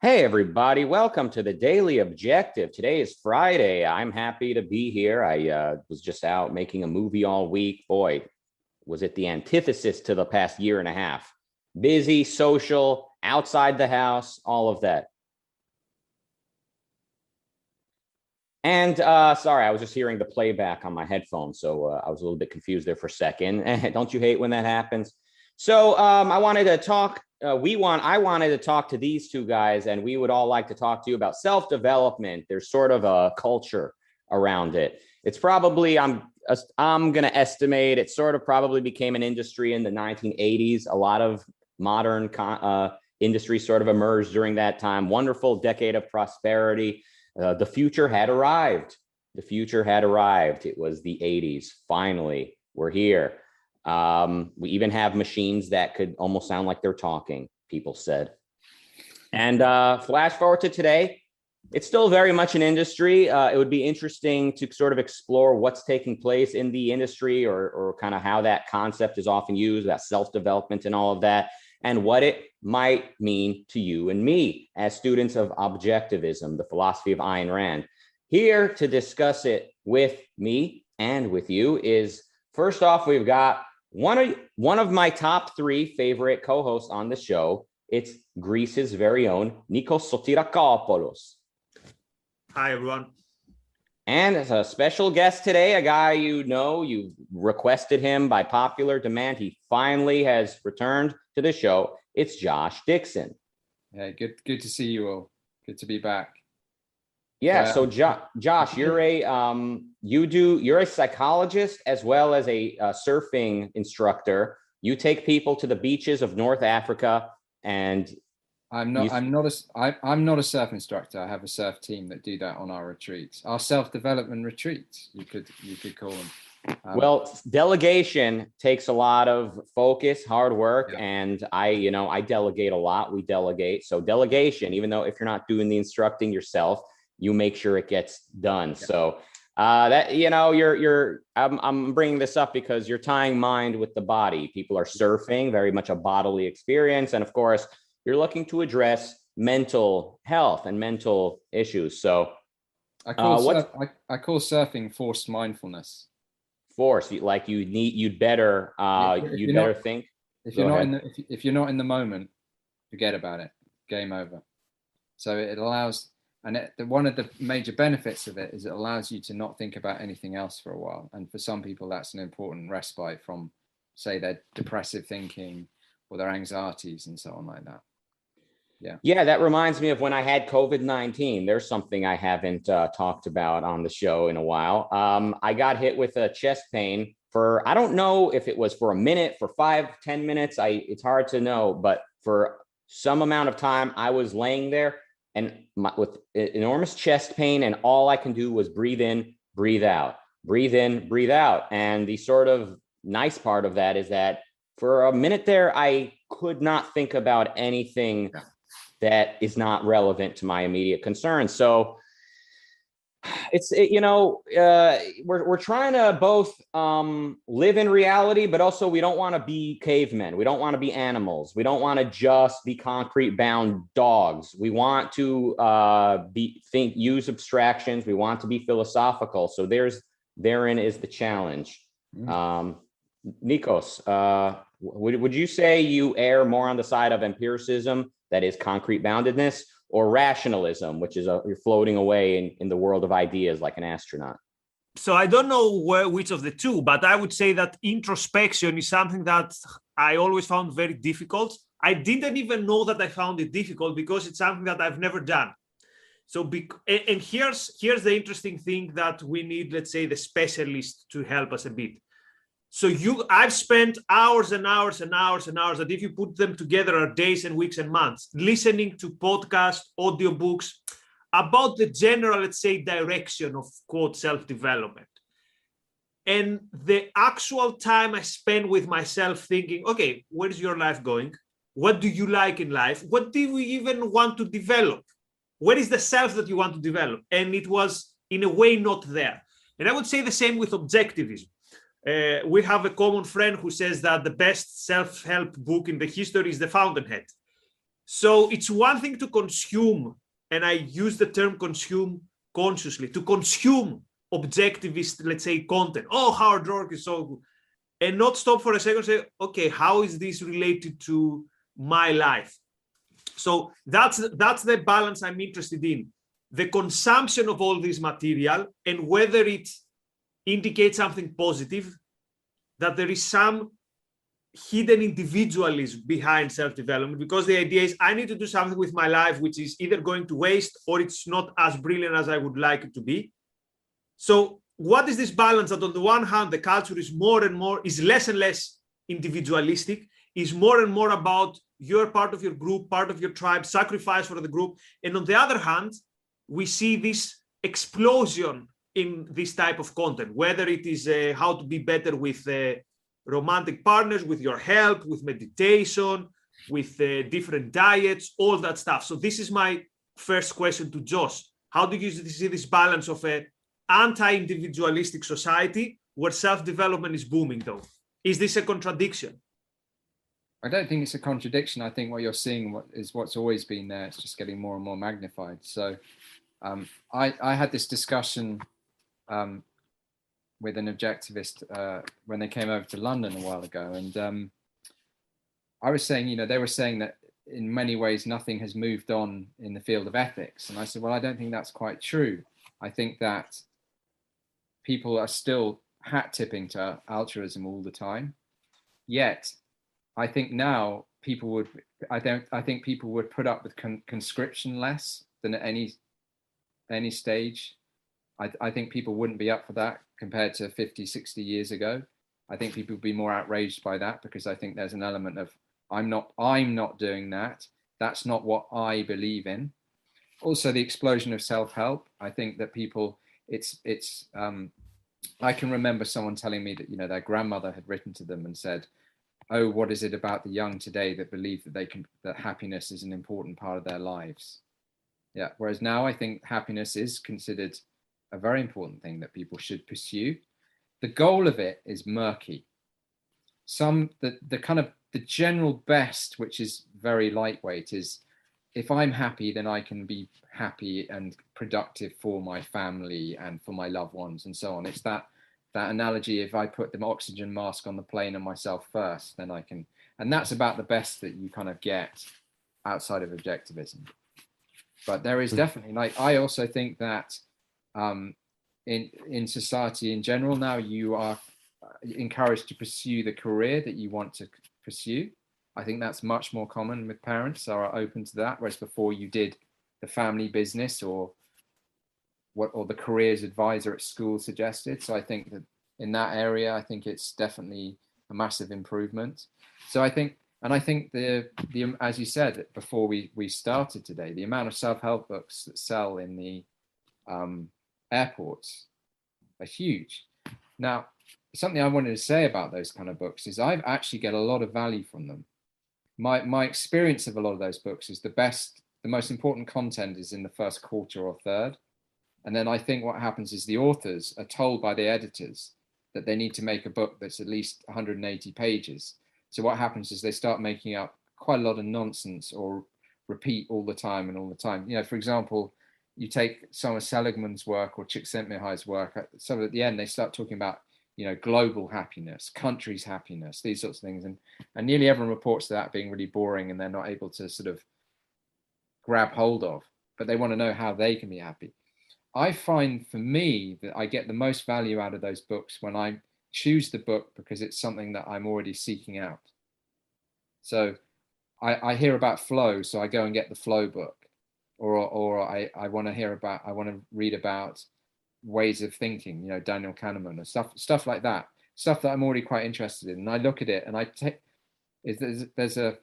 Hey, everybody. Welcome to the Daily Objective. Today is Friday. I'm happy to be here. I uh, was just out making a movie all week. Boy, was it the antithesis to the past year and a half. Busy, social, outside the house, all of that. And uh, sorry, I was just hearing the playback on my headphones. So uh, I was a little bit confused there for a second. Don't you hate when that happens? So um, I wanted to talk uh, we want i wanted to talk to these two guys and we would all like to talk to you about self-development. There's sort of a culture around it. It's probably i'm i'm going to estimate it sort of probably became an industry in the 1980s a lot of modern uh, industry sort of emerged during that time. Wonderful decade of prosperity. Uh, the future had arrived. The future had arrived. It was the 80s finally we're here um, we even have machines that could almost sound like they're talking, people said. And uh, flash forward to today, it's still very much an industry. Uh, it would be interesting to sort of explore what's taking place in the industry or, or kind of how that concept is often used, that self development and all of that, and what it might mean to you and me as students of objectivism, the philosophy of Ayn Rand. Here to discuss it with me and with you is first off, we've got one of one of my top three favorite co-hosts on the show. It's Greece's very own Nikos Sotirakopoulos. Hi everyone. And as a special guest today, a guy you know, you requested him by popular demand. He finally has returned to the show. It's Josh Dixon. Yeah, good good to see you all. Good to be back. Yeah. So, jo- Josh, you're a um, you do you're a psychologist as well as a, a surfing instructor. You take people to the beaches of North Africa, and I'm not. You... I'm not a. I, I'm not a surf instructor. I have a surf team that do that on our retreats, our self development retreats. You could you could call them. Um, well, delegation takes a lot of focus, hard work, yeah. and I, you know, I delegate a lot. We delegate. So delegation, even though if you're not doing the instructing yourself, you make sure it gets done. Yeah. So uh, that you know, you're you're I'm I'm bringing this up because you're tying mind with the body. People are surfing, very much a bodily experience, and of course, you're looking to address mental health and mental issues. So, I call, uh, surf, I, I call surfing forced mindfulness. Force, like you need, you'd better, uh, if, if you'd better not, think. If you're not in the, if, if you're not in the moment, forget about it. Game over. So it allows and it, the, one of the major benefits of it is it allows you to not think about anything else for a while. And for some people that's an important respite from say their depressive thinking or their anxieties and so on like that. Yeah. Yeah that reminds me of when i had covid-19 there's something i haven't uh, talked about on the show in a while. Um, i got hit with a chest pain for i don't know if it was for a minute for five ten minutes. I it's hard to know but for some amount of time i was laying there and my, with enormous chest pain, and all I can do was breathe in, breathe out, breathe in, breathe out. And the sort of nice part of that is that for a minute there, I could not think about anything that is not relevant to my immediate concerns. So it's it, you know uh, we're we're trying to both um, live in reality, but also we don't want to be cavemen. We don't want to be animals. We don't want to just be concrete bound dogs. We want to uh, be think use abstractions. We want to be philosophical. So there's therein is the challenge. Mm. Um, Nikos, uh, would would you say you err more on the side of empiricism, that is concrete boundedness, or rationalism, which is a, you're floating away in, in the world of ideas like an astronaut? So I don't know where, which of the two, but I would say that introspection is something that I always found very difficult. I didn't even know that I found it difficult because it's something that I've never done. So, be, and here's here's the interesting thing that we need, let's say, the specialist to help us a bit. So you, I've spent hours and hours and hours and hours that if you put them together are days and weeks and months listening to podcasts, audiobooks about the general, let's say, direction of quote self-development. And the actual time I spend with myself thinking, okay, where's your life going? What do you like in life? What do we even want to develop? What is the self that you want to develop? And it was in a way not there. And I would say the same with objectivism uh, we have a common friend who says that the best self-help book in the history is the fountainhead So it's one thing to consume, and I use the term consume consciously, to consume objectivist, let's say, content. Oh, hard work is so good. And not stop for a second say, okay, how is this related to my life? So that's that's the balance I'm interested in. The consumption of all this material and whether it indicates something positive, that there is some hidden individualism behind self-development because the idea is I need to do something with my life which is either going to waste or it's not as brilliant as I would like it to be. So what is this balance that on the one hand the culture is more and more is less and less individualistic, is more and more about you're part of your group, part of your tribe, sacrifice for the group. And on the other hand, we see this explosion in this type of content, whether it is uh, how to be better with uh, romantic partners, with your help, with meditation, with uh, different diets, all that stuff. So this is my first question to Josh. How do you see this balance of a anti-individualistic society where self-development is booming though? Is this a contradiction? I don't think it's a contradiction. I think what you're seeing is what's always been there. It's just getting more and more magnified. So um, I, I had this discussion um, with an objectivist uh, when they came over to London a while ago, and um, I was saying, you know, they were saying that in many ways nothing has moved on in the field of ethics, and I said, well, I don't think that's quite true. I think that people are still hat tipping to altruism all the time, yet I think now people would, I don't, I think people would put up with con- conscription less than at any any stage I, I think people wouldn't be up for that compared to 50, 60 years ago. I think people would be more outraged by that because I think there's an element of I'm not I'm not doing that. That's not what I believe in. Also, the explosion of self-help. I think that people it's it's um, I can remember someone telling me that you know their grandmother had written to them and said, "Oh, what is it about the young today that believe that they can that happiness is an important part of their lives?" Yeah. Whereas now I think happiness is considered a very important thing that people should pursue. The goal of it is murky. Some the the kind of the general best, which is very lightweight, is if I'm happy, then I can be happy and productive for my family and for my loved ones and so on. It's that that analogy. If I put the oxygen mask on the plane and myself first, then I can, and that's about the best that you kind of get outside of objectivism. But there is hmm. definitely like I also think that um, in in society in general now you are encouraged to pursue the career that you want to pursue. I think that's much more common with parents are open to that whereas before you did the family business or what or the careers advisor at school suggested. So i think that in that area i think it's definitely a massive improvement. So i think and i think the the as you said before we we started today the amount of self-help books that sell in the um, airports are huge. Now, something I wanted to say about those kind of books is I actually get a lot of value from them. My my experience of a lot of those books is the best, the most important content is in the first quarter or third. And then I think what happens is the authors are told by the editors that they need to make a book that's at least 180 pages. So what happens is they start making up quite a lot of nonsense or repeat all the time and all the time. You know, for example, you take some of Seligman's work or Csikszentmihalyi's work, uh, so at the end they start talking about you know global happiness, countries' happiness, these sorts of things, and and nearly everyone reports that being really boring and they're not able to sort of grab hold of, but they want to know how they can be happy. I find for me that I get the most value out of those books when I choose the book because it's something that I'm already seeking out. So I, I hear about flow, so I go and get the flow book or or I, I want to hear about I want to read about ways of thinking, you know, Daniel Kahneman and stuff stuff like that, stuff that I'm already quite interested in. And I look at it and I take there's, there's a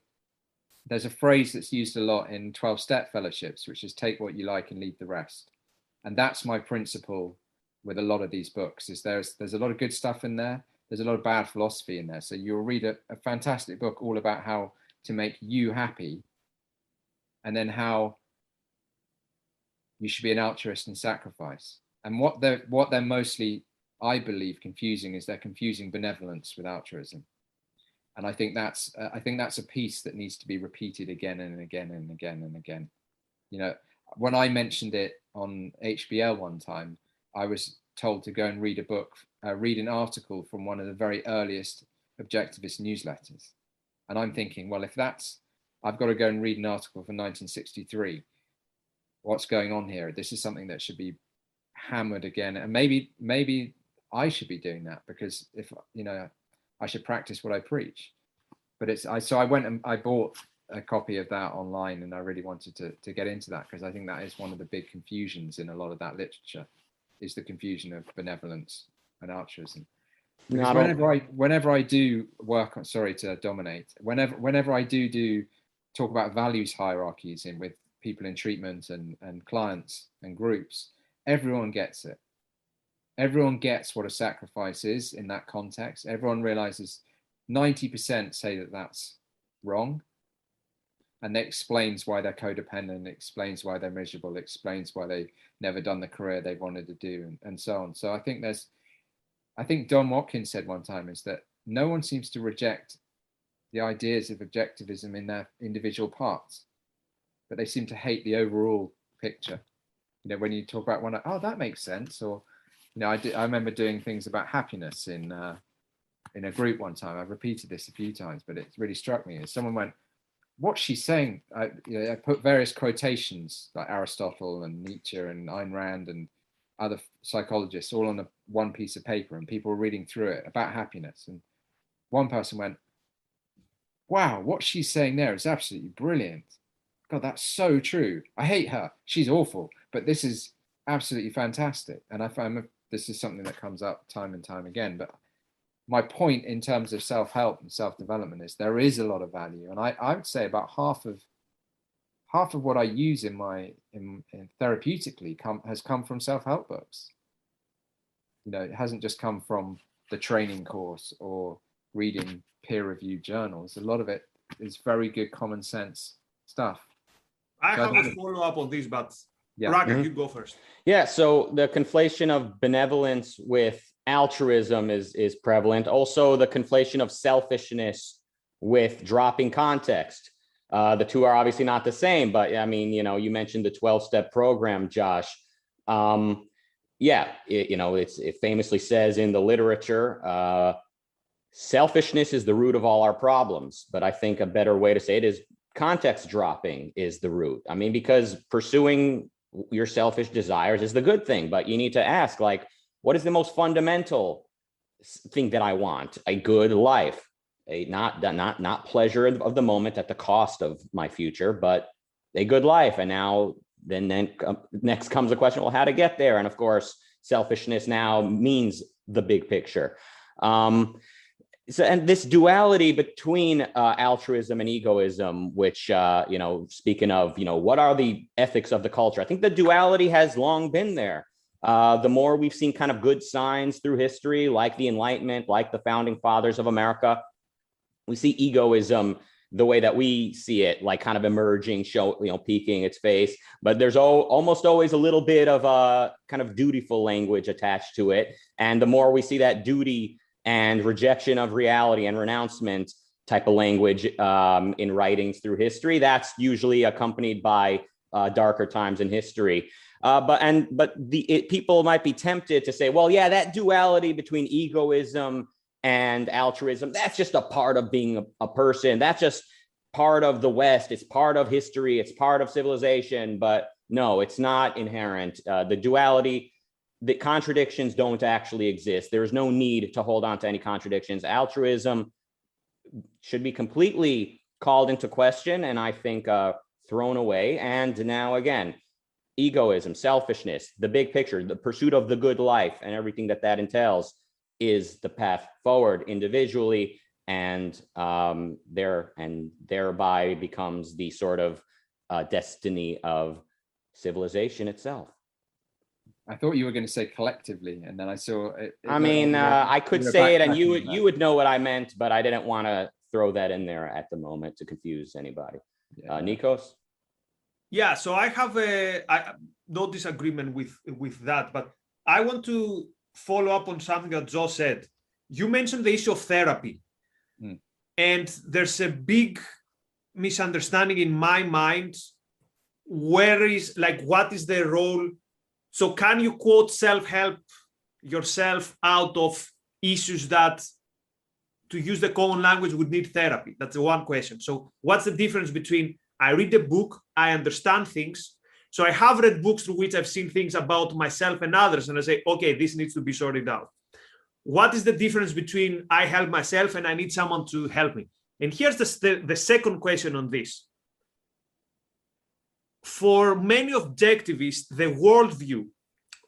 there's a phrase that's used a lot in 12 step fellowships, which is take what you like and leave the rest. And that's my principle with a lot of these books is there's there's a lot of good stuff in there. There's a lot of bad philosophy in there. So you'll read a, a fantastic book all about how to make you happy and then how you should be an altruist and sacrifice. And what they're what they're mostly, I believe, confusing is they're confusing benevolence with altruism. and I think that's uh, I think that's a piece that needs to be repeated again and again and again and again. You know, when I mentioned it on HBL one time, I was told to go and read a book, uh, read an article from one of the very earliest objectivist newsletters, and I'm thinking, well, if that's I've got to go and read an article from 1963. What's going on here? This is something that should be hammered again, and maybe maybe I should be doing that because if you know I should practice what I preach. But it's I so I went and I bought a copy of that online and I really wanted to to get into that because I think that is one of the big confusions in a lot of that literature is the confusion of benevolence and altruism. All- whenever I whenever I do work on sorry to dominate, whenever whenever I do do talk about values hierarchies in with people in treatment and and clients and groups, everyone gets it everyone gets what a sacrifice is in that context. Everyone realizes 90% say that that's wrong. And that explains why they're codependent, explains why they're miserable, explains why they've never done the career they wanted to do, and, and so on. So I think there's, I think Don Watkins said one time is that no one seems to reject the ideas of objectivism in their individual parts, but they seem to hate the overall picture. You know, when you talk about one, oh, that makes sense, or you know, I did, I remember doing things about happiness in uh, in a group one time. I've repeated this a few times, but it really struck me as someone went, "What's she saying?" I, you know, I put various quotations like Aristotle and Nietzsche and Ayn Rand and other psychologists all on a one piece of paper, and people were reading through it about happiness. And one person went, "Wow, what she's saying there is absolutely brilliant." God, that's so true. I hate her. She's awful, but this is absolutely fantastic. And I find this is something that comes up time and time again. But my point in terms of self-help and self-development is there is a lot of value, and I, I would say about half of half of what I use in my in, in therapeutically come has come from self-help books. You know, it hasn't just come from the training course or reading peer-reviewed journals. A lot of it is very good common sense stuff. I Go have ahead. a follow up on this, but Yeah. Rucka, Mhm. you go first. Yeah, so the conflation of benevolence with altruism is is prevalent. Also, the conflation of selfishness with dropping context. Uh, the two are obviously not the same, but I mean, you know, you mentioned the twelve step program, Josh. Um, yeah, it, you know, it's it famously says in the literature, uh, selfishness is the root of all our problems. But I think a better way to say it is context dropping is the root. I mean, because pursuing your selfish desires is the good thing, but you need to ask, like, what is the most fundamental thing that I want? A good life, a not not not pleasure of the moment at the cost of my future, but a good life. And now, then, then next comes the question: Well, how to get there? And of course, selfishness now means the big picture. Um, so and this duality between uh, altruism and egoism which uh, you know speaking of you know what are the ethics of the culture i think the duality has long been there. Uh, the more we've seen kind of good signs through history like the enlightenment like the founding fathers of america we see egoism the way that we see it like kind of emerging show you know peeking its face. But there's al- almost always a little bit of a kind of dutiful language attached to it. And the more we see that duty and rejection of reality and renouncement type of language um, in writings through history. That's usually accompanied by uh, darker times in history. Uh, but and but the it, people might be tempted to say, well, yeah, that duality between egoism and altruism, that's just a part of being a, a person. That's just part of the West. It's part of history. It's part of civilization. But no, it's not inherent. Uh, the duality the contradictions don't actually exist. There is no need to hold on to any contradictions. Altruism should be completely called into question and I think uh, thrown away. And now, again, egoism, selfishness, the big picture, the pursuit of the good life, and everything that that entails is the path forward individually and um, there and thereby becomes the sort of uh, destiny of civilization itself. I thought you were going to say collectively, and then I saw it. it I mean, like uh, I could say it, and you would you would know what I meant, but I didn't want to throw that in there at the moment to confuse anybody. Yeah. Uh, Nikos, Yeah, so I have a I, no disagreement with with that, but I want to follow up on something that Joe said. You mentioned the issue of therapy, Hmm. and there's a big misunderstanding in my mind where is like what is the role so can you quote self-help yourself out of issues that to use the common language would need therapy? That's the one question. So what's the difference between i read a book i understand things. So i have read books through which i've seen things about myself and others and i say okay this needs to be sorted out. What is the difference between i help myself and i need someone to help me? And here's the, the, the second question on this for many objectivists, the worldview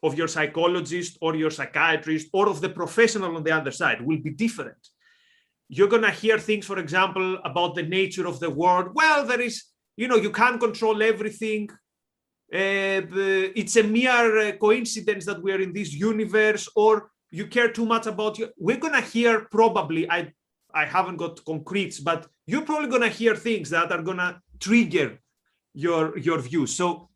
of your psychologist or your psychiatrist or of the professional on the other side will be different. You're going to hear things, for example, about the nature of the world. Well, there is, you know, you can't control everything. Uh, it's a mere uh, coincidence that we're in this universe, or you care too much about you. We're going to hear probably, I, I haven't got concretes, but you're probably going to hear things that are going to trigger your your views. So,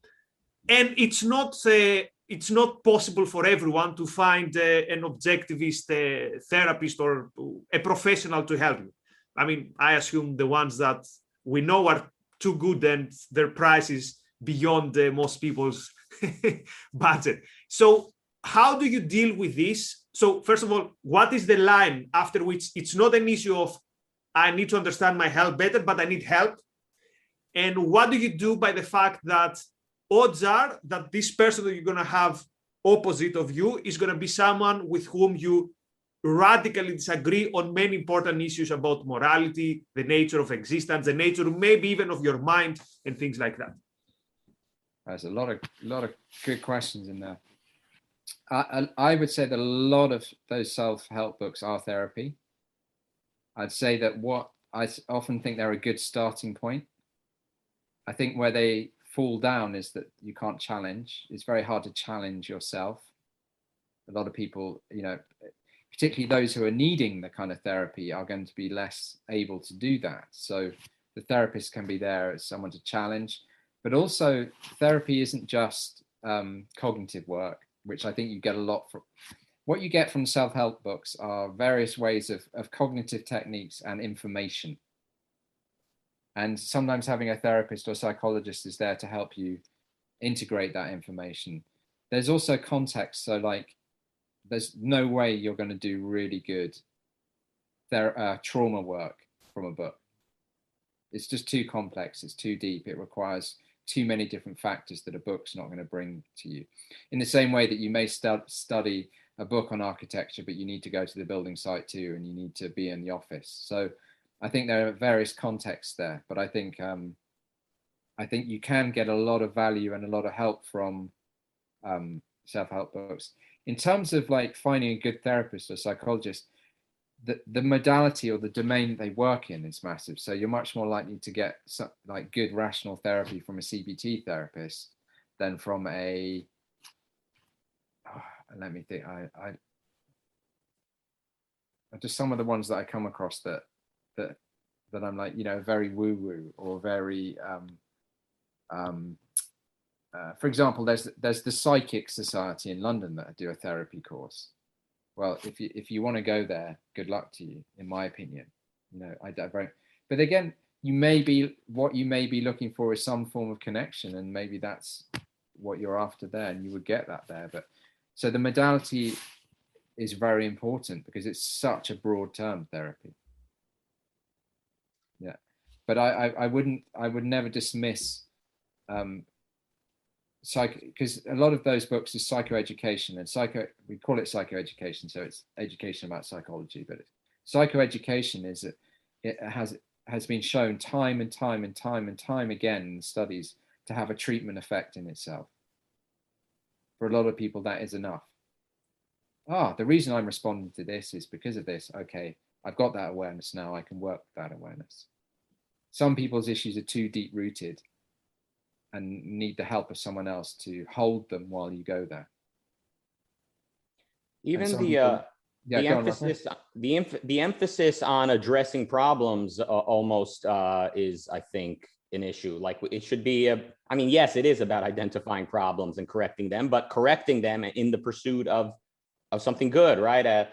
and it's not uh, it's not possible for everyone to find uh, an objectivist uh, therapist or a professional to help you. I mean, I assume the ones that we know are too good and their price is beyond uh, most people's budget. So, how do you deal with this? So, first of all, what is the line after which it's not an issue of I need to understand my health better, but I need help and what do you do by the fact that odds are that this person that you're going to have opposite of you is going to be someone with whom you radically disagree on many important issues about morality, the nature of existence, the nature maybe even of your mind, and things like that. There's a lot of lot of good questions in there. I, I would say that a lot of those self-help books are therapy. I'd say that what I often think they're a good starting point I think where they fall down is that you can't challenge. It's very hard to challenge yourself. A lot of people, you know, particularly those who are needing the kind of therapy, are going to be less able to do that. So the therapist can be there as someone to challenge, but also therapy isn't just um, cognitive work, which I think you get a lot from. What you get from self-help books are various ways of, of cognitive techniques and information and sometimes having a therapist or psychologist is there to help you integrate that information. There's also context so like there's no way you're going to do really good uh, trauma work from a book. It's just too complex it's too deep it requires too many different factors that a book's not going to bring to you. In the same way that you may stu- study a book on architecture but you need to go to the building site too and you need to be in the office. So I think there are various contexts there, but I think um, I think you can get a lot of value and a lot of help from um, self-help books. In terms of like finding a good therapist or psychologist, the, the modality or the domain they work in is massive. So you're much more likely to get some, like good rational therapy from a CBT therapist than from a. Oh, let me think. I, I just some of the ones that I come across that that that I'm like, you know, very woo woo or very, um, um, uh, for example, there's there's the Psychic Society in London that do a therapy course. Well, if you if you want to go there, good luck to you, in my opinion. You know, I don't. But again, you may be what you may be looking for is some form of connection, and maybe that's what you're after there, and you would get that there. But so the modality is very important because it's such a broad term therapy but I, I, I wouldn't i would never dismiss um psych because a lot of those books is psychoeducation and psycho we call it psychoeducation so it's education about psychology but psychoeducation is that it has has been shown time and time and time and time again in studies to have a treatment effect in itself. For a lot of people that is enough. Ah the reason i'm responding to this is because of this. Okay i've got that awareness now i can work with that awareness some people's issues are too deep rooted and need the help of someone else to hold them while you go there. Even the people, uh, yeah, the emphasis on, the emph- the emphasis on addressing problems uh, almost uh, is, I think, an issue. Like it should be. A, I mean, yes, it is about identifying problems and correcting them, but correcting them in the pursuit of of something good, right? Uh,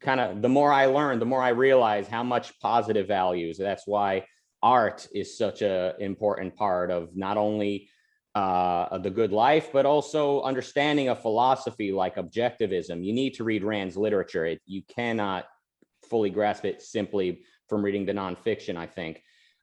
kind of the more I learn, the more I realize how much positive values. That's why art is such a important part of not only uh, the good life, but also understanding a philosophy like objectivism. You need to read Rand's literature. It, you cannot fully grasp it simply from reading the nonfiction, I think.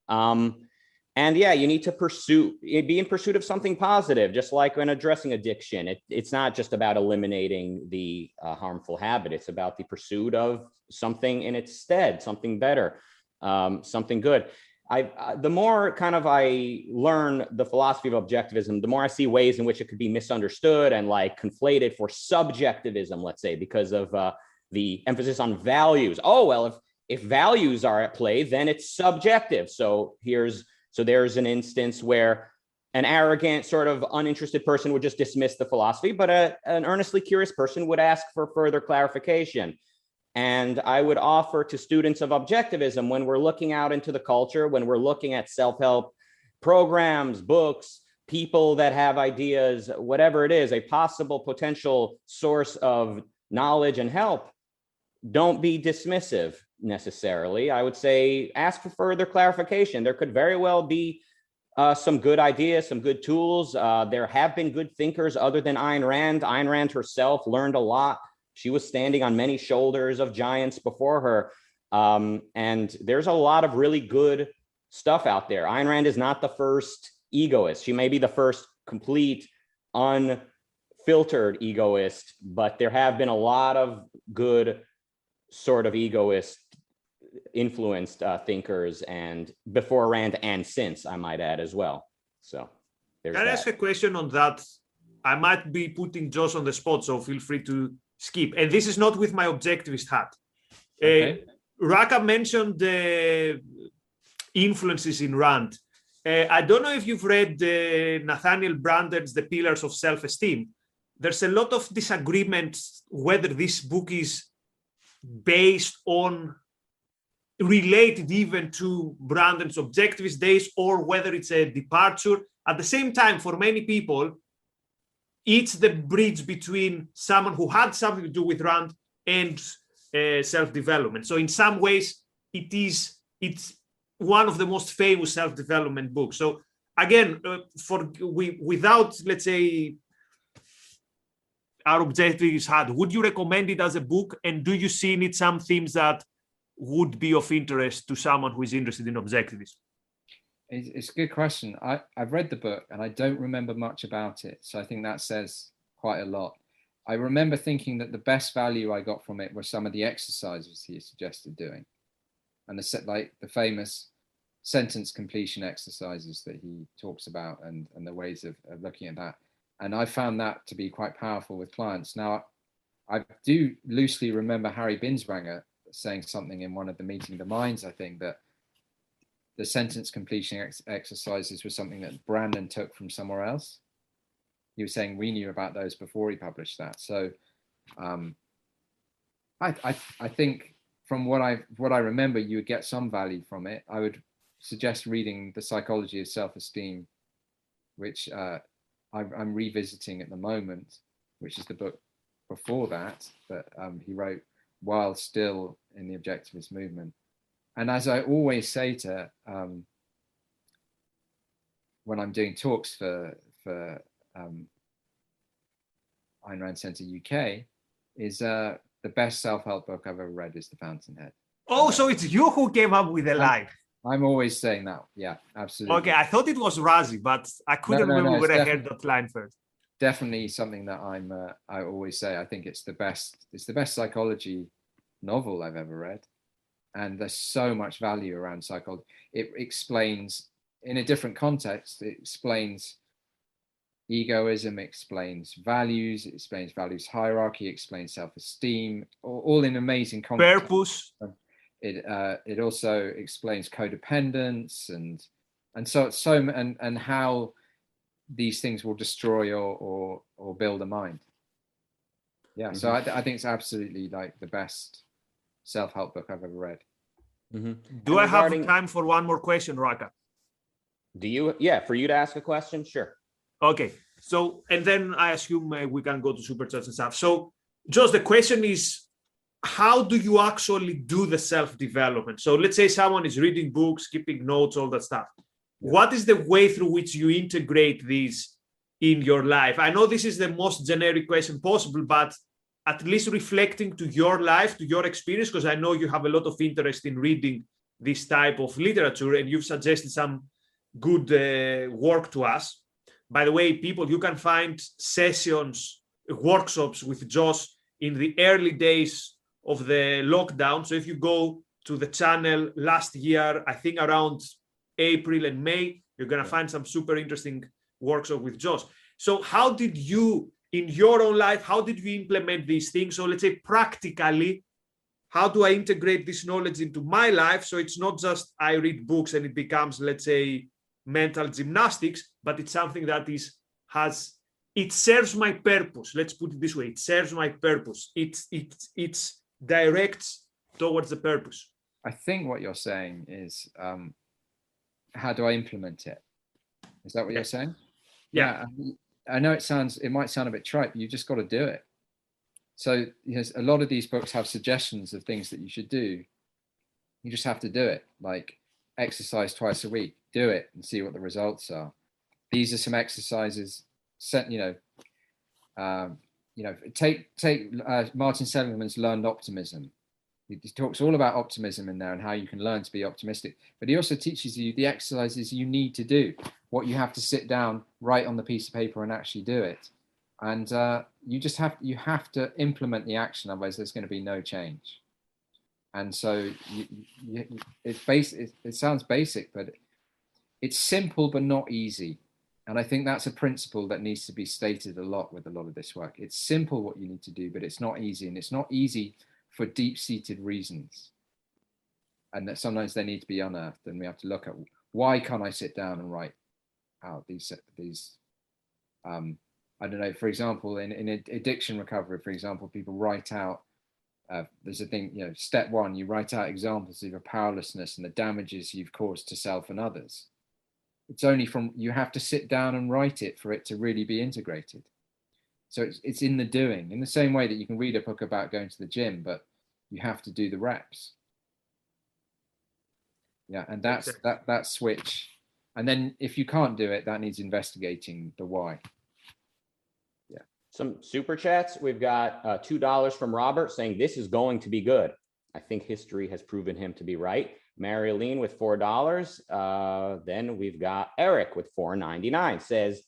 Um, and yeah, you need to pursue, be in pursuit of something positive, just like when addressing addiction. It, it's not just about eliminating the uh, harmful habit, it's about the pursuit of something in its stead, something better, um, something good. I, uh, the more kind of I learn the philosophy of objectivism, the more I see ways in which it could be misunderstood and like conflated for subjectivism, let's say, because of uh, the emphasis on values. Oh, well, if if values are at play, then it's subjective. So here's so there's an instance where an arrogant, sort of uninterested person would just dismiss the philosophy, but a, an earnestly curious person would ask for further clarification. And I would offer to students of objectivism when we're looking out into the culture, when we're looking at self help programs, books, people that have ideas, whatever it is, a possible potential source of knowledge and help, don't be dismissive necessarily. I would say ask for further clarification. There could very well be uh, some good ideas, some good tools. Uh, there have been good thinkers other than Ayn Rand. Ayn Rand herself learned a lot she was standing on many shoulders of giants before her. Um, and there's a lot of really good stuff out there. Ayn Rand is not the first egoist. She may be the first complete, unfiltered egoist, but there have been a lot of good sort of egoist influenced uh, thinkers and before Rand and since, I might add as well. So there's Can I that. ask a question on that? I might be putting Josh on the spot, so feel free to skip. And this is not with my objectivist hat. Okay. Uh, Rucka mentioned the influences in Rand. Uh, I don't know if you've read uh, Nathaniel Branden's The Pillars of Self-Esteem. There's a lot of disagreement whether this book is based on related even to Branden's objectivist days or whether it's a departure. At the same time, for many people, it's the bridge between someone who had something to do with Rand and uh, self-development. So in some ways, it is it's one of the most famous self-development books. So again, uh, for we without let's say our objectives had, would you recommend it as a book? And do you see in it some themes that would be of interest to someone who is interested in objectivism? It's, it's a good question. I, I've read the book and I don't remember much about it. So I think that says quite a lot. I remember thinking that the best value I got from it were some of the exercises he suggested doing. And the set like the famous sentence completion exercises that he talks about and, and the ways of, of looking at that. And I found that to be quite powerful with clients. Now, I do loosely remember Harry Binswanger saying something in one of the meeting the minds, I think, that the sentence completion ex- exercises was something that Branden took from somewhere else. He was saying we knew about those before he published that. So um, I, I, I think from what I what I remember, you would get some value from it. I would suggest reading The Psychology of Self-Esteem, which uh, I'm, I'm revisiting at the moment, which is the book before that that um, he wrote while still in the objectivist movement. And as I always say to um, when I'm doing talks for for um, Ayn Rand Center UK, is uh, the best self-help book I've ever read is The Fountainhead. Oh, so it's you who came up with the line. I'm always saying that. Yeah, absolutely. Okay, I thought it was Razi, but I couldn't no, no, remember it's where I heard that line first. Definitely something that I'm. Uh, I always say. I think it's the best. It's the best psychology novel I've ever read, and there's so much value around psychology. It explains in a different context. It explains egoism, explains values, it explains values hierarchy, explains self-esteem, all, all in amazing context. Purpose. It uh, it also explains codependence and and so it's so and and how these things will destroy or or or build a mind. Yeah, so I, I think it's absolutely like the best self-help book I've ever read. Mhm. Do And I have time for one more question, Rucka? Do you? Yeah, for you to ask a question, sure. Okay. So, and then I assume uh, we can go to super chats and stuff. So, just the question is how do you actually do the self development? So let's say someone is reading books, keeping notes, all that stuff. What is the way through which you integrate these in your life? I know this is the most generic question possible, but at least reflecting to your life, to your experience, because I know you have a lot of interest in reading this type of literature and you've suggested some good uh, work to us. By the way, people, you can find sessions, workshops with Josh in the early days of the lockdown. So if you go to the channel last year, I think around April and May, you're going to find some super interesting workshop with Josh. So how did you, in your own life, how did you implement these things? So let's say practically, how do I integrate this knowledge into my life? So it's not just I read books and it becomes, let's say, mental gymnastics, but it's something that is has it serves my purpose. Let's put it this way: it serves my purpose. It's it's it's directs towards the purpose. I think what you're saying is, um, how do I implement it? Is that what Yeah. you're saying? Yeah. I know it sounds, it might sound a bit trite, but you just got to do it. So yes, a lot of these books have suggestions of things that you should do. You just have to do it. Like exercise twice a week, do it and see what the results are. These are some exercises. You know, um, you know, take take uh, Martin Seligman's learned optimism. He talks all about optimism in there and how you can learn to be optimistic. But he also teaches you the exercises you need to do, what you have to sit down, write on the piece of paper, and actually do it. And uh, you just have you have to implement the action, otherwise there's going to be no change. And so you, you, it's base. It, it sounds basic, but it's simple but not easy. And I think that's a principle that needs to be stated a lot with a lot of this work. It's simple what you need to do, but it's not easy, and it's not easy for deep-seated reasons. And that sometimes they need to be unearthed, and we have to look at why can't I sit down and write out these these. Um, I don't know. For example, in in addiction recovery, for example, people write out. Uh, there's a thing, you know, step one, you write out examples of your powerlessness and the damages you've caused to self and others it's only from you have to sit down and write it for it to really be integrated so it's, it's in the doing in the same way that you can read a book about going to the gym but you have to do the reps yeah and that's that that switch and then if you can't do it that needs investigating the why Yeah. Some super chats. We've got uh, two dollars from Robert saying this is going to be good. I think history has proven him to be right. Marialine with four dollars. Uh, then we've got Eric with four ninety nine. Says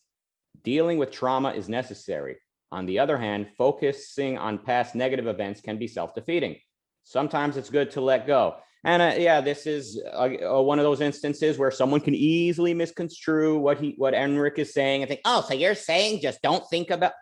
dealing with trauma is necessary. On the other hand, focusing on past negative events can be self defeating. Sometimes it's good to let go. And uh, yeah, this is uh, uh, one of those instances where someone can easily misconstrue what he, what Enric is saying, and think, "Oh, so you're saying just don't think about."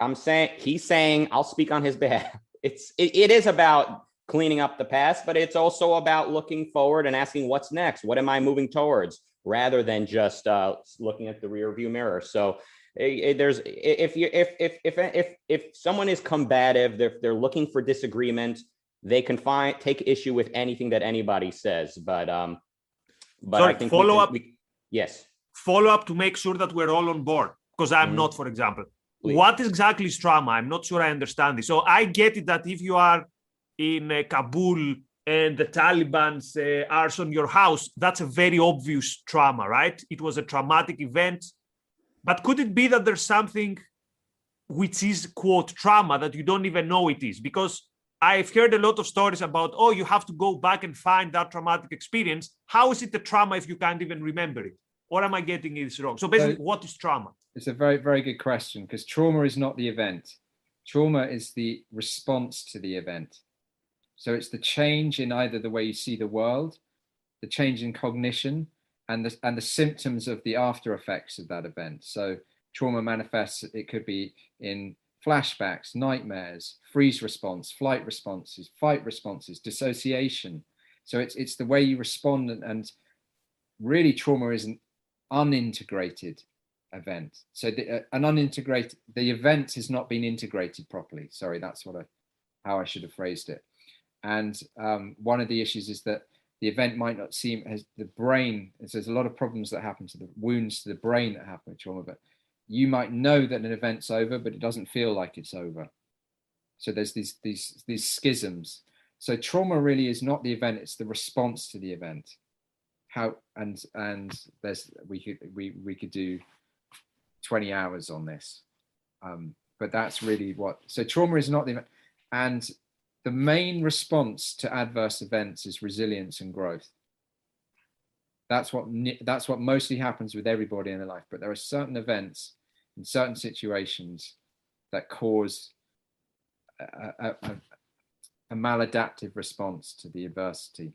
I'm saying he's saying I'll speak on his behalf. It's it, it is about cleaning up the past, but it's also about looking forward and asking what's next. What am I moving towards, rather than just uh, looking at the rear view mirror. So eh, eh, there's if you if if if if if someone is combative, they're they're looking for disagreement. They can find take issue with anything that anybody says, but um, but Sorry, I think we follow can- up. we- yes, Follow up to make sure that we're all on board because I'm Mhm. not, for example. Please. What exactly is trauma? I'm not sure I understand this. So I get it that if you are in uh, Kabul and the Taliban's uh, arson on your house, that's a very obvious trauma, right? It was a traumatic event. But could it be that there's something which is quote trauma that you don't even know it is? Because I've heard a lot of stories about, oh, you have to go back and find that traumatic experience. How is it a trauma if you can't even remember it? Or am I getting this wrong? So basically, So- what is trauma? it's a very very good question because trauma is not the event trauma is the response to the event so it's the change in either the way you see the world the change in cognition and the and the symptoms of the after effects of that event so trauma manifests it could be in flashbacks nightmares freeze response flight responses fight responses dissociation so it's it's the way you respond and, and really trauma is an unintegrated event. So the, uh, an unintegrated, the event has not been integrated properly. Sorry, that's what I, how I should have phrased it. And um, one of the issues is that the event might not seem as the brain. There's a lot of problems that happen to the wounds to the brain that happen with trauma, but you might know that an event's over, but it doesn't feel like it's over. So there's these these these schisms. So trauma really is not the event; it's the response to the event. How and and there's we could we we could do 20 hours on this, um, but that's really what. So trauma is not the event, and the main response to adverse events is resilience and growth. That's what that's what mostly happens with everybody in their life. But there are certain events in certain situations that cause a, a, a, maladaptive response to the adversity,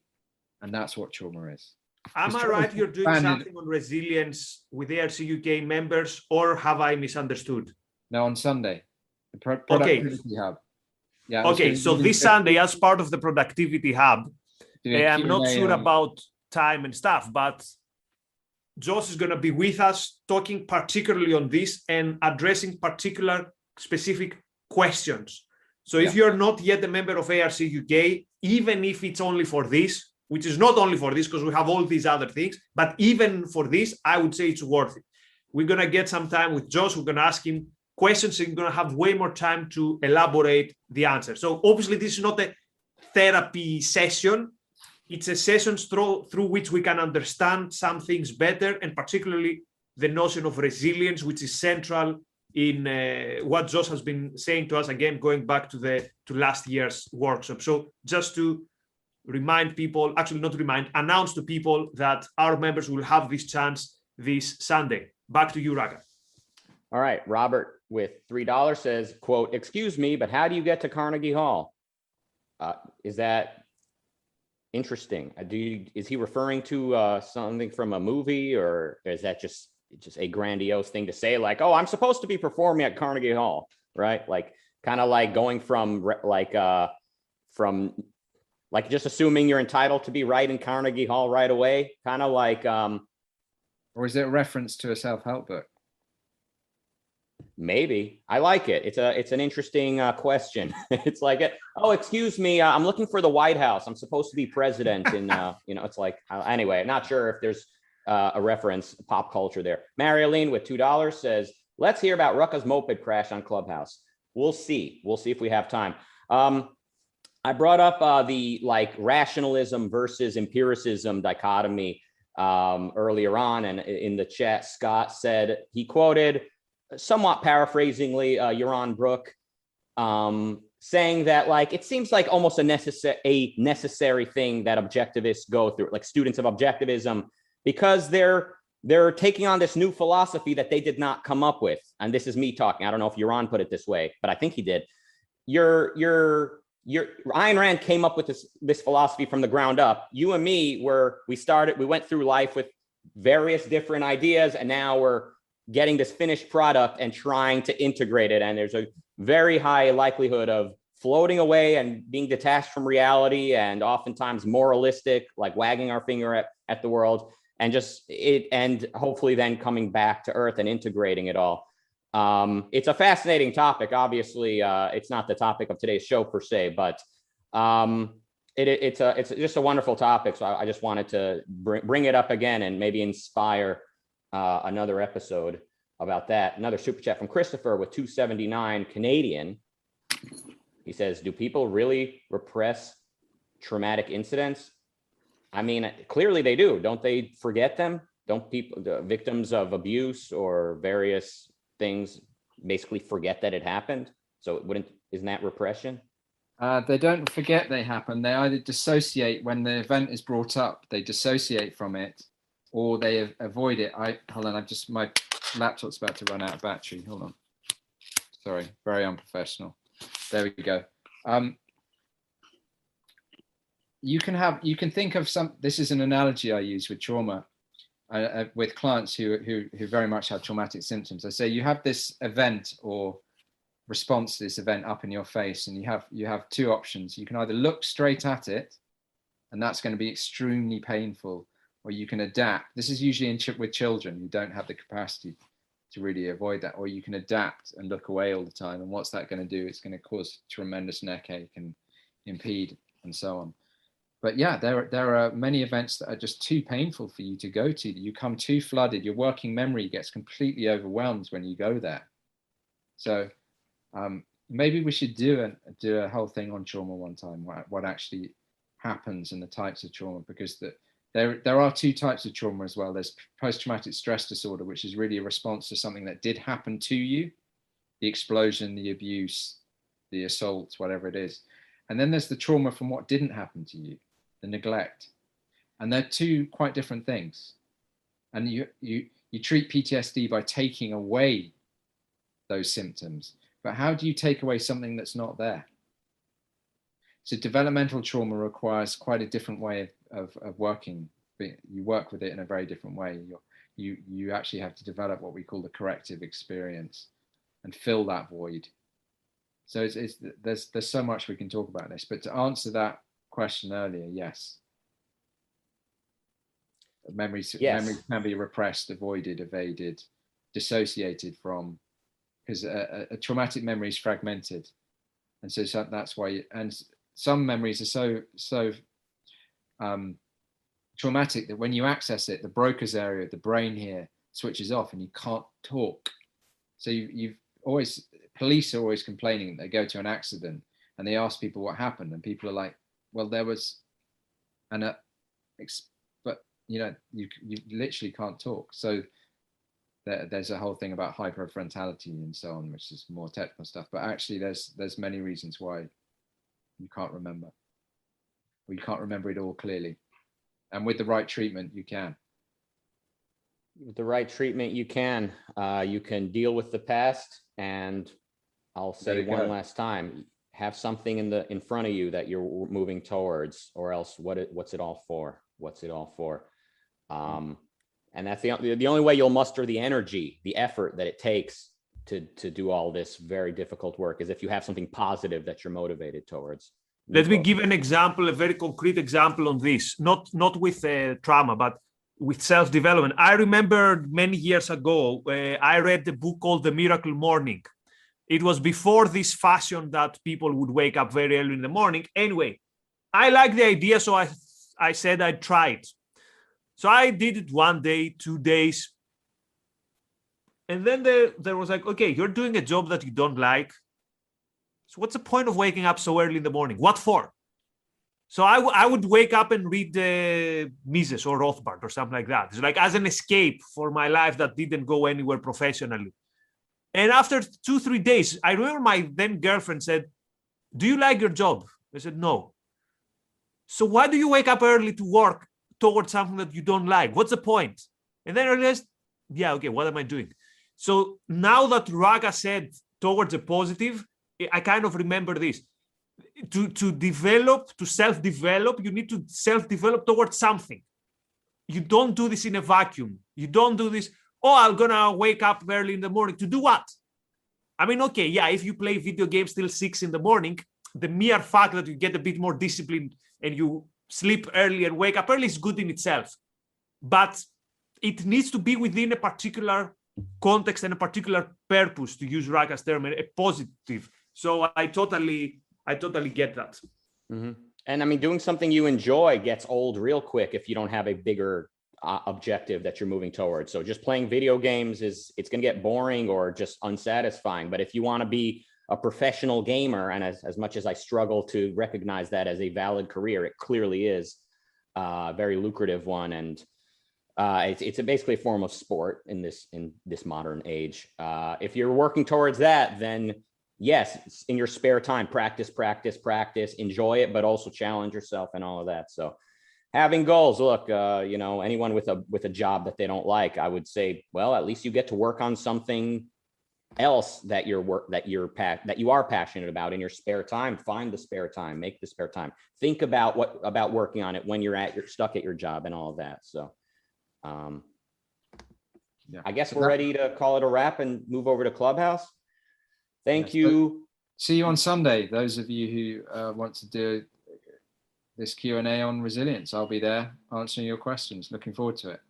and that's what trauma is. Am I right? You're doing something on resilience with ARC UK members, or have I misunderstood? No, on Sunday. The pro- productivity okay. hub. Yeah. Okay, so this Sunday, as part of the productivity hub, eh, I'm not sure about time and stuff, but Josh is going to be with us talking particularly on this and addressing particular specific questions. So if you're not yet a member of ARC UK, even if it's only for this, which is not only for this because we have all these other things, but even for this, I would say it's worth it. We're going to get some time with Josh. We're going to ask him questions and going to have way more time to elaborate the answer. So obviously, this is not a therapy session. It's a session through, through which we can understand some things better, and particularly the notion of resilience, which is central in uh, what Josh has been saying to us again, going back to the to last year's workshop. So just to remind people, actually not to remind, announce to people that our members will have this chance this Sunday. Back to you, Rucka. All right, Robert with three dollars says, "quote Excuse me, but how do you get to Carnegie Hall? Uh, is that interesting? Uh, do you, is he referring to uh, something from a movie, or is that just just a grandiose thing to say? Like, oh, I'm supposed to be performing at Carnegie Hall, right? Like, kind of like going from like uh from like just assuming you're entitled to be right in Carnegie Hall right away, kind of like um or is it a reference to a self-help book? Maybe I like it. It's a it's an interesting uh, question. it's like, oh, excuse me, uh, I'm looking for the White House. I'm supposed to be president, and uh, you know, it's like uh, anyway. Not sure if there's uh, a reference pop culture there. Marialine with two dollars says, "Let's hear about Rucka's moped crash on Clubhouse." We'll see. We'll see if we have time. Um, I brought up uh, the like rationalism versus empiricism dichotomy um, earlier on, and in the chat, Scott said he quoted, somewhat paraphrasingly, uh, Yaron Brook, um, saying that like it seems like almost a necessary a necessary thing that objectivists go through, like students of objectivism, because they're they're taking on this new philosophy that they did not come up with. And this is me talking. I don't know if Yaron put it this way, but I think he did. You're you're your Ayn Rand came up with this this philosophy from the ground up. You and me were we started we went through life with various different ideas and now we're getting this finished product and trying to integrate it and there's a very high likelihood of floating away and being detached from reality and oftentimes moralistic like wagging our finger at, at the world and just it and hopefully then coming back to earth and integrating it all um, it's a fascinating topic. Obviously, uh, it's not the topic of today's show per se, but um, it, it, it's a it's just a wonderful topic. So I, I just wanted to bring bring it up again and maybe inspire uh, another episode about that. Another super chat from Christopher with 279 Canadian. He says, "Do people really repress traumatic incidents? I mean, clearly they do. Don't they forget them? Don't people, the victims of abuse or various things basically forget that it happened. So it wouldn't isn't that repression? Uh, they don't forget they happen. They either dissociate when the event is brought up. They dissociate from it, or they avoid it. I hold on. I've just my laptop's about to run out of battery. Hold on. Sorry, very unprofessional. There we go. Um, you can have you can think of some. This is an analogy I use with trauma. Uh, uh, with clients who, who, who very much have traumatic symptoms. I say you have this event or response to this event up in your face, and you have you have two options. You can either look straight at it, and that's going to be extremely painful, or you can adapt. This is usually in ch- with children who don't have the capacity to really avoid that, or you can adapt and look away all the time. And what's that going to do? It's going to cause tremendous neck ache and impede and so on but yeah, there there are many events that are just too painful for you to go to. You come too flooded. Your working memory gets completely overwhelmed when you go there. So um, maybe we should do a do a whole thing on trauma one time. What, what actually happens and the types of trauma, because the, there there are two types of trauma as well. There's post traumatic stress disorder, which is really a response to something that did happen to you, the explosion, the abuse, the assault, whatever it is, and then there's the trauma from what didn't happen to you, the neglect, and they're two quite different things. And you you you treat PTSD by taking away those symptoms but how do you take away something that's not there? So developmental trauma requires quite a different way of, of, of working. You work with it in a very different way. You're, you you actually have to develop what we call the corrective experience and fill that void. So it's, it's there's there's so much we can talk about this, but to answer that question earlier, yes, memories yes. memories can be repressed, avoided, evaded, dissociated from, because a, a, traumatic memory is fragmented, and so, so that's why. And some memories are so so um, traumatic that when you access it, the Broca's area, the brain here switches off, and you can't talk. So you, you've always police are always complaining that they go to an accident and they ask people what happened, and people are like, "Well, there was an, uh, but you know, you you literally can't talk." So there, there's a whole thing about hypofrontality and so on, which is more technical stuff. But actually, there's there's many reasons why you can't remember, or you can't remember it all clearly. And with the right treatment, you can. With the right treatment, you can. Uh, you can deal with the past, and I'll say one go. last time: have something in the in front of you that you're moving towards, or else what it, what's it all for? What's it all for? Um, and that's the the only way you'll muster the energy, the effort that it takes to to do all this very difficult work is if you have something positive that you're motivated towards. Let me give an example, a very concrete example on this. Not not with uh, trauma, but with self development. I remember many years ago, uh, I read the book called The Miracle Morning. It was before this fashion that people would wake up very early in the morning. Anyway, I like the idea, so I I said I'd try it. So I did it one day, two days. And then there, there was like, okay, you're doing a job that you don't like. So what's the point of waking up so early in the morning? What for? So I, w- I would wake up and read uh, Mises or Rothbard or something like that. It's like as an escape for my life that didn't go anywhere professionally. And after two, three days, I remember my then girlfriend said, Do you like your job? I said, No. So why do you wake up early to work towards something that you don't like? What's the point? And then I realized, yeah, okay, what am I doing? So now that Raga said towards a positive, I kind of remember this. To, to develop, to self develop, you need to self develop towards something. You don't do this in a vacuum. You don't do this, oh, I'm gonna wake up early in the morning. To do what? I mean, okay, yeah, if you play video games till six in the morning, the mere fact that you get a bit more disciplined and you sleep early and wake up early is good in itself. But it needs to be within a particular context and a particular purpose, to use Raga's term, a positive. So I totally, I totally get that. Mm-hmm. And I mean, doing something you enjoy gets old real quick if you don't have a bigger uh, objective that you're moving towards. So just playing video games is it's going to get boring or just unsatisfying. But if you want to be a professional gamer, and as, as much as I struggle to recognize that as a valid career, it clearly is a very lucrative one. And uh, it's, it's a basically a form of sport in this in this modern age. Uh, if you're working towards that, then yes, in your spare time, practice, practice, practice, enjoy it, but also challenge yourself and all of that. So having goals look uh, you know anyone with a with a job that they don't like i would say well at least you get to work on something else that you're work that you're pa- that you are passionate about in your spare time. Find the spare time. Make the spare time. Think about what about working on it when you're at you're stuck at your job and all of that. So um yeah. i guess we're ready to call it a wrap and move over to clubhouse thank yes, you see you on sunday those of you who uh, want to do this q&a on resilience i'll be there answering your questions looking forward to it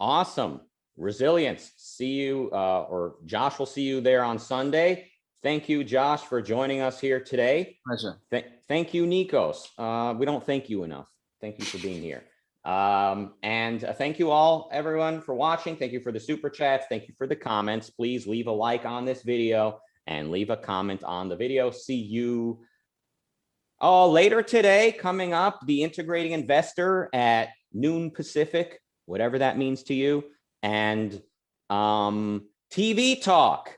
awesome resilience. See you, uh, or Josh will see you there on Sunday. Thank you, Josh, for joining us here today. Pleasure. Th- thank you, Nikos. Uh, we don't thank you enough. Thank you for being here. Um, and uh, thank you all, everyone, for watching. Thank you for the super chats. Thank you for the comments. Please leave a like on this video and leave a comment on the video. See you all later today. Coming up, the integrating investor at noon Pacific, whatever that means to you, and um, TV talk.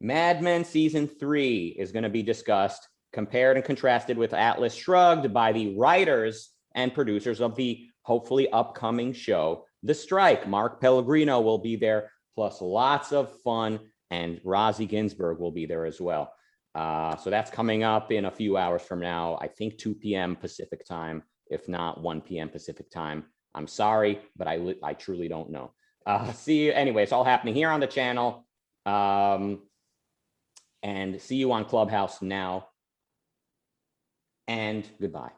Mad Men season three is going to be discussed, compared and contrasted with Atlas Shrugged by the writers and producers of the hopefully upcoming show, The Strike. Mark Pellegrino will be there, plus lots of fun, and Rozzy Ginsburg will be there as well. Uh, so that's coming up in a few hours from now. I think 2 p.m. Pacific time, if not 1 p.m. Pacific time. I'm sorry, but I li- I truly don't know. Uh, see you anyway. It's all happening here on the channel. Um, and see you on Clubhouse now. And goodbye.